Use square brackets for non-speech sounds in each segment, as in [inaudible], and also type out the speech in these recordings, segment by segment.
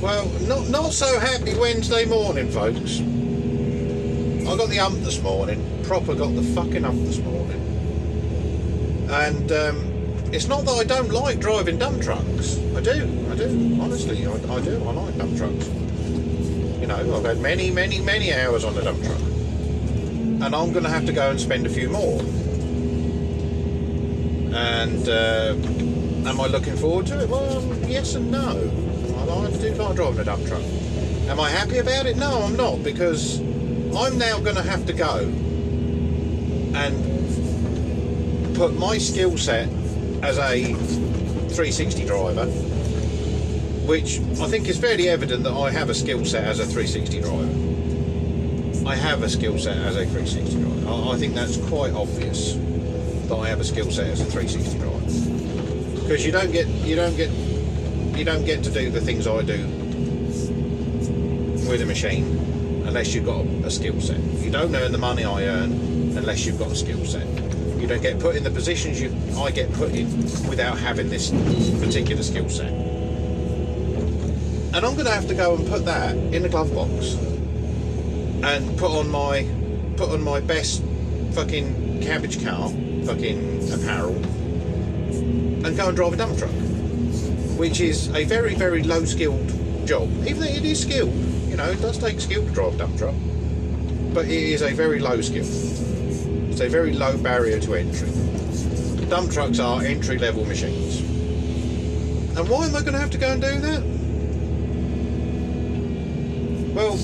Well, not not so happy Wednesday morning, folks. I got the ump this morning. Proper got the fucking ump this morning. And um, it's not that I don't like driving dump trucks. I do. I do. Honestly, I, I do. I like dump trucks. You know, I've had many, many, many hours on the dump truck. And I'm going to have to go and spend a few more. And uh, am I looking forward to it? Well, yes and no. I like, do like driving a dump truck. Am I happy about it? No, I'm not because I'm now going to have to go and put my skill set as a 360 driver, which I think is fairly evident that I have a skill set as a 360 driver. I have a skill set as a 360 driver. I, I think that's quite obvious that I have a skill set as a 360 driver because you don't get you don't get you don't get to do the things I do with a machine unless you've got a, skill set. You don't earn the money I earn unless you've got a skill set. You don't get put in the positions you I get put in without having this particular skill set. And I'm going to have to go and put that in the glove box and put on my put on my best fucking cabbage car fucking apparel and go and drive a dump truck, which is a very very low skilled job. Even though it is skilled, you know, it does take skill to drive a dump truck, but it is a very low skill. It's a very low barrier to entry. Dump trucks are entry level machines. And why am I going to have to go and do that? Well,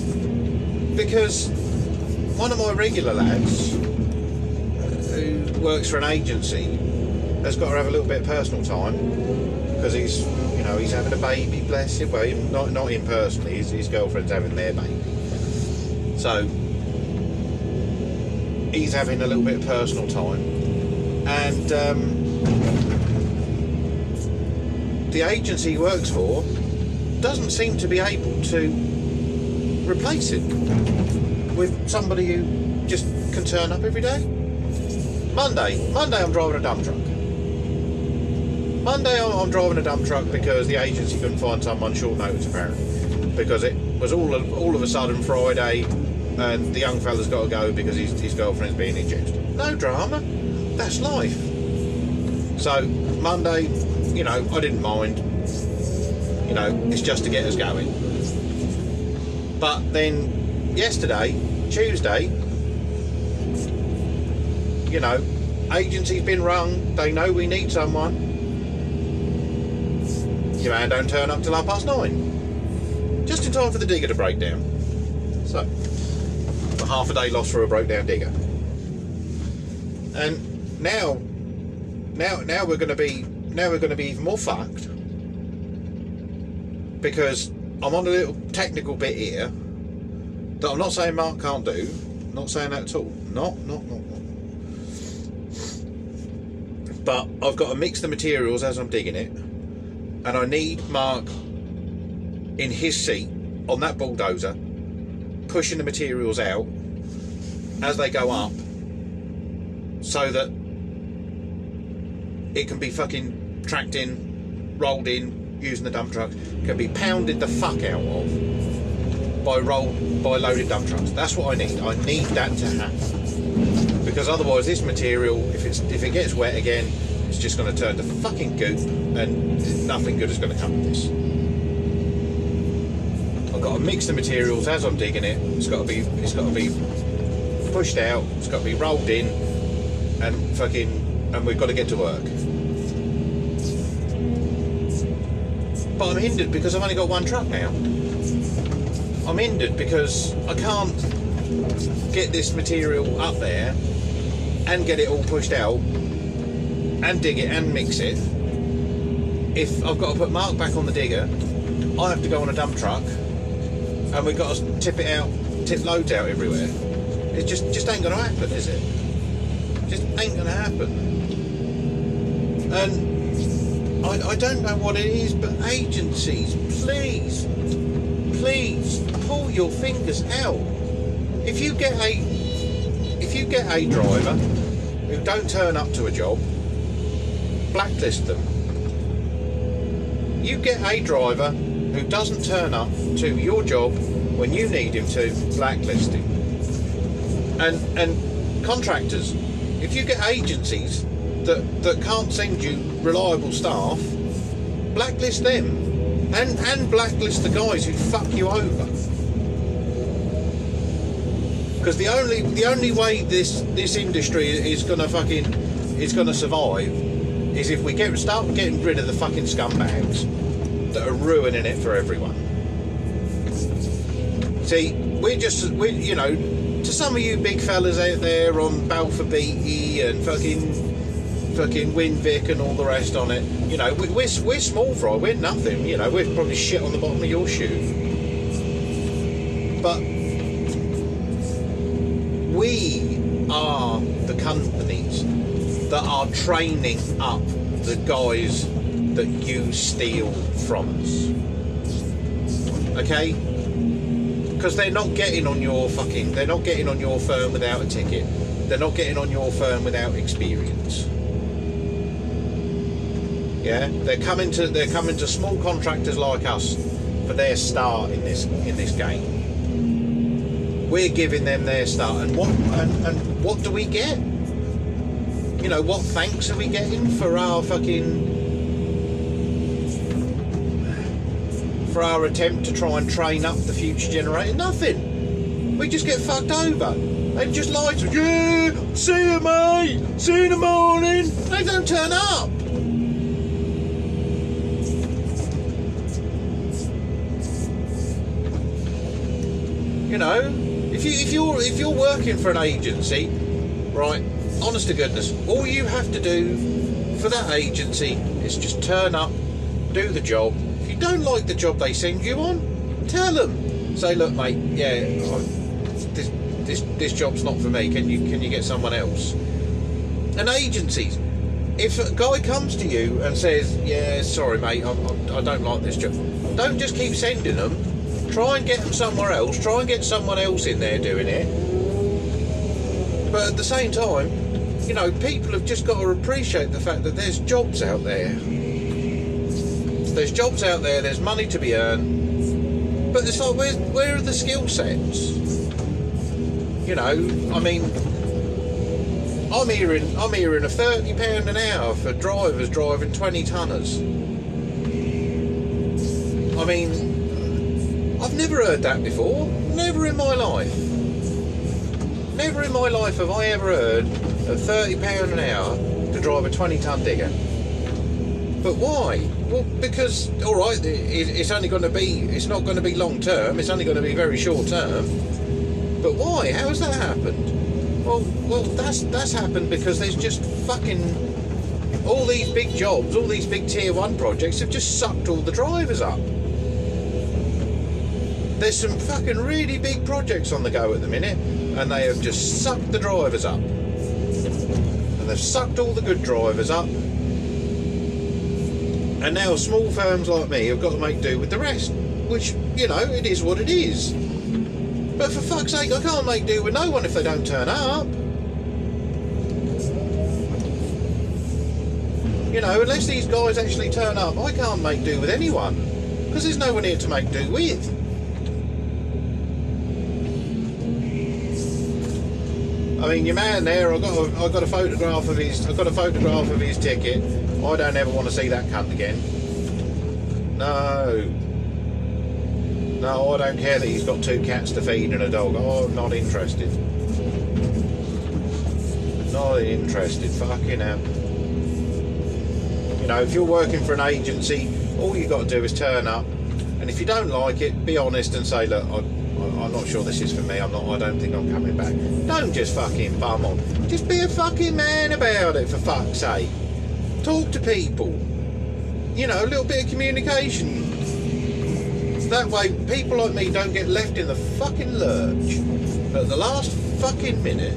because one of my regular lads who works for an agency has got to have a little bit of personal time because he's, you know, he's having a baby, bless him. Well, not, not him personally, his, his girlfriend's having their baby. So, he's having a little bit of personal time. And um, the agency he works for doesn't seem to be able to replace it with somebody who just can turn up every day. Monday, Monday I'm driving a dump truck. Monday I'm, driving a dump truck because the agency couldn't find someone short notice apparently. Because it was all of, all of a sudden Friday and the young fella's got to go because his, his girlfriend's being injected. No drama. That's life. So Monday, you know, I didn't mind. You know, it's just to get us going. But then yesterday, Tuesday, you know, agency's been rung, they know we need someone. Your man don't turn up till half past nine. Just in time for the digger to break down. So, a half a day lost for a broke down digger. And now, now, now we're going to be, now we're going to be even more fucked because I'm on a little technical bit here that I'm not saying Mark can't do. Not saying that at all. Not, not, not, not. But I've got to mix the materials as I'm digging it, and I need Mark in his seat on that bulldozer, pushing the materials out as they go up, so that it can be fucking tracked in, rolled in, using the dump truck, can be pounded the fuck out of by roll by loaded dump trucks. That's what I need. I need that to happen because otherwise, this material, if it's if it gets wet again, just going to turn to fucking goop, and nothing good is going to come of this. I've got to mix the materials as I'm digging it. It's got to be it's got to be pushed out. It's got to be rolled in, and fucking and we've got to get to work. But I'm hindered because I've only got one truck now. I'm hindered because I can't get this material up there and get it all pushed out and dig it and mix it. If I've got to put Mark back on the digger, I have to go on a dump truck and we've got to tip it out, tip loads out everywhere. It just just ain't gonna happen, is it? Just ain't gonna happen. And I, I don't know what it is, but agencies, please, please pull your fingers out. If you get a if you get a driver who don't turn up to a job, blacklist them. You get a driver who doesn't turn up to your job when you need him to, blacklist him. And and contractors, if you get agencies that that can't send you reliable staff, blacklist them, and and blacklist the guys who fuck you over. Because the only the only way this this industry is gonna fucking is gonna survive is if we get start getting rid of the fucking scumbags that are ruining it for everyone. See, we're just we you know to some of you big fellas out there on Balfour Beatty and fucking fucking Winvic and all the rest on it, you know, we, we're we're small fry, we're nothing. You know, we're probably shit on the bottom of your shoe. But we are the companies that are training up the guys that you steal from us. Okay? Because they're not getting on your fucking, they're not getting on your firm without a ticket. They're not getting on your firm without experience. Yeah, they're coming to they're coming to small contractors like us for their start in this in this game. We're giving them their start, and what and, and what do we get? You know, what thanks are we getting for our fucking for our attempt to try and train up the future generation? Nothing. We just get fucked over. They just lie to. Yeah, see you, mate. See you in the morning. They don't turn up. You know, if you if you're if you're working for an agency, right? Honest to goodness, all you have to do for that agency is just turn up, do the job. If you don't like the job they send you on, tell them. Say, look, mate, yeah, this this this job's not for me. Can you can you get someone else? And agencies, if a guy comes to you and says, yeah, sorry, mate, I, I, I don't like this job, don't just keep sending them. Try and get them somewhere else. Try and get someone else in there doing it. But at the same time, you know, people have just got to appreciate the fact that there's jobs out there. There's jobs out there. There's money to be earned. But it's like, where, where are the skill sets? You know, I mean, I'm hearing I'm hearing a thirty pound an hour for drivers driving twenty tonners. I mean, I've never heard that before. Never in my life. Never in my life have I ever heard thirty pound an hour to drive a twenty ton digger. But why? Well, because all right, it's only going to be it's not going to be long term. It's only going to be very short term. But why? How has that happened? Well, well, that's that's happened because there's just fucking all these big jobs, all these big tier one projects have just sucked all the drivers up. There's some fucking really big projects on the go at the minute, and they have just sucked the drivers up. And they've sucked all the good drivers up. And now small firms like me have got to make do with the rest, which, you know, it is what it is. But for fuck's sake, I can't make do with no one if they don't turn up. You know, unless these guys actually turn up, I can't make do with anyone. Because there's no one here to make do with. I mean, your man there, I got a, I got a photograph of his, I got a photograph of his ticket. I don't ever want to see that cunt again. No, no, I don't care that he's got two cats to feed and a dog. Oh, I'm not interested. Not interested. Fucking hell. You know, if you're working for an agency, all you got to do is turn up, and if you don't like it, be honest and say, look, I, I'm not sure this is for me. I'm not. I don't think I'm coming back. Don't just fucking bum on. Just be a fucking man about it, for fuck's sake. Talk to people. You know, a little bit of communication that way people like me don't get left in the fucking lurch at the last fucking minute.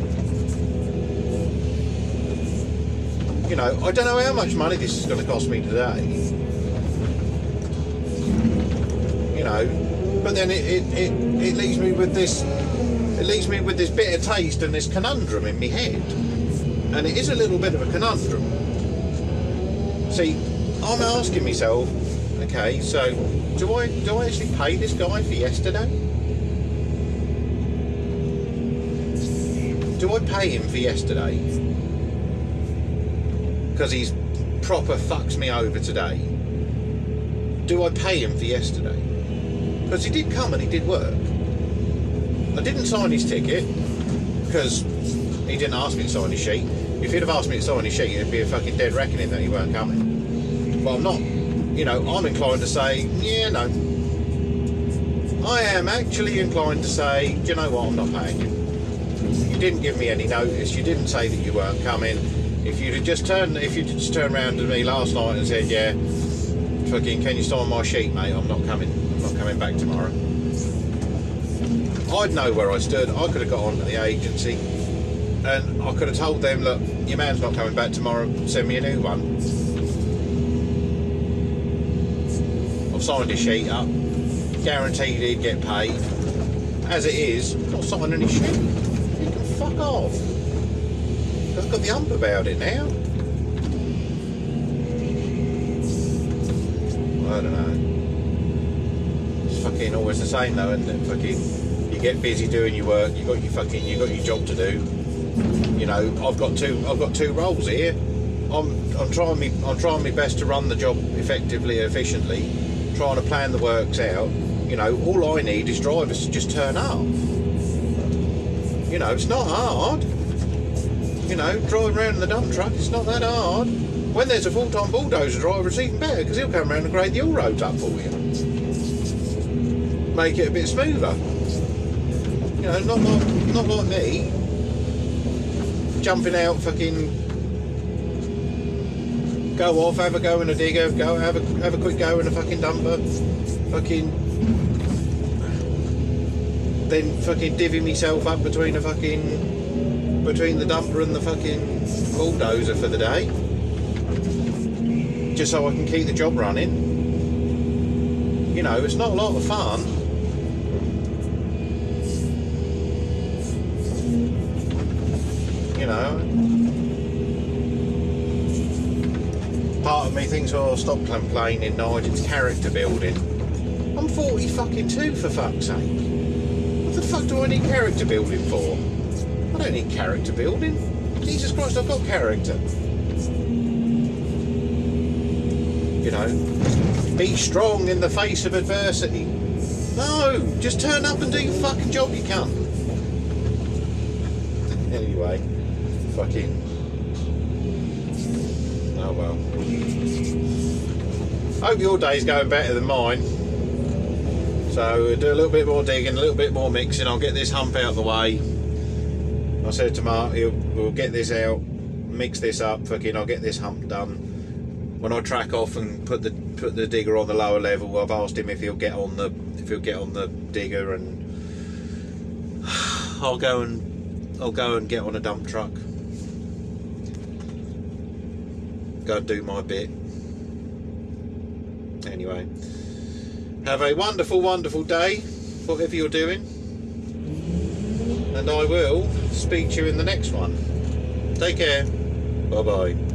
You know, I don't know how much money this is going to cost me today. You know, but then it, it, it, it leaves me with this it leaves me with this bitter taste and this conundrum in my head. And it is a little bit of a conundrum. See, I'm asking myself, Okay, so do I do I actually pay this guy for yesterday? Do I pay him for yesterday? Because he's proper fucks me over today. Do I pay him for yesterday? Because he did come and he did work. I didn't sign his ticket because he didn't ask me to sign his sheet. If he'd have asked me to sign his sheet, it'd be a fucking dead reckoning that he weren't coming. But I'm not. You know, I'm inclined to say, yeah, no. I am actually inclined to say, do you know what? I'm not paying you. You didn't give me any notice. You didn't say that you weren't coming. If you'd have just turned, if you'd just turned around to me last night and said, yeah, fucking, can you sign my sheet, mate? I'm not coming. I'm not coming back tomorrow. I'd know where I stood. I could have got on to the agency and I could have told them, look, your man's not coming back tomorrow, send me a new one. I've signed his sheet up, guaranteed he'd get paid. As it is, I'm not signing any sheet. You can fuck off. I've got the ump about it now. I don't know. It's fucking always the same though, isn't it? Fucking, you get busy doing your work. You got your fucking, you got your job to do. You know, I've got two, I've got two roles here. I'm, I'm trying me, I'm trying my best to run the job effectively, efficiently. Trying to plan the works out. You know, all I need is drivers to just turn up. You know, it's not hard. You know, driving around in the dump truck, it's not that hard. When there's a full-time bulldozer driver, it's even better because he'll come around and grade the all roads up for you. Make it a bit smoother. You know, not like, not like me. Jumping out, fucking go off, have a go in a digger, go have a have a quick go in a fucking dumper, fucking then fucking divvy myself up between a fucking between the dumper and the fucking bulldozer for the day. Just so I can keep the job running. You know, it's not a lot of fun. You know. Part of me thinks, oh, stop complaining, Nigel, it's character building. I'm 40 fucking two for fuck's sake. What the fuck do I need character building for? I don't need character building. Jesus Christ, I've got character. You know, be strong in the face of adversity. No, just turn up and do your fucking job, you can. [laughs] Anyway, fucking. Oh well. Hope your day's going better than mine. So do a little bit more digging, a little bit more mixing. I'll get this hump out of the way. I said to Mark, we'll get this out, mix this up. Fucking, I'll get this hump done. When I track off and put the put the digger on the lower level, I've asked him if he'll get on the if he'll get on the digger, and [sighs] I'll go and I'll go and get on a dump truck. Go and do my bit. Anyway. Have a wonderful, wonderful day, whatever you're doing. And I will speak to you in the next one. Take care. Bye bye.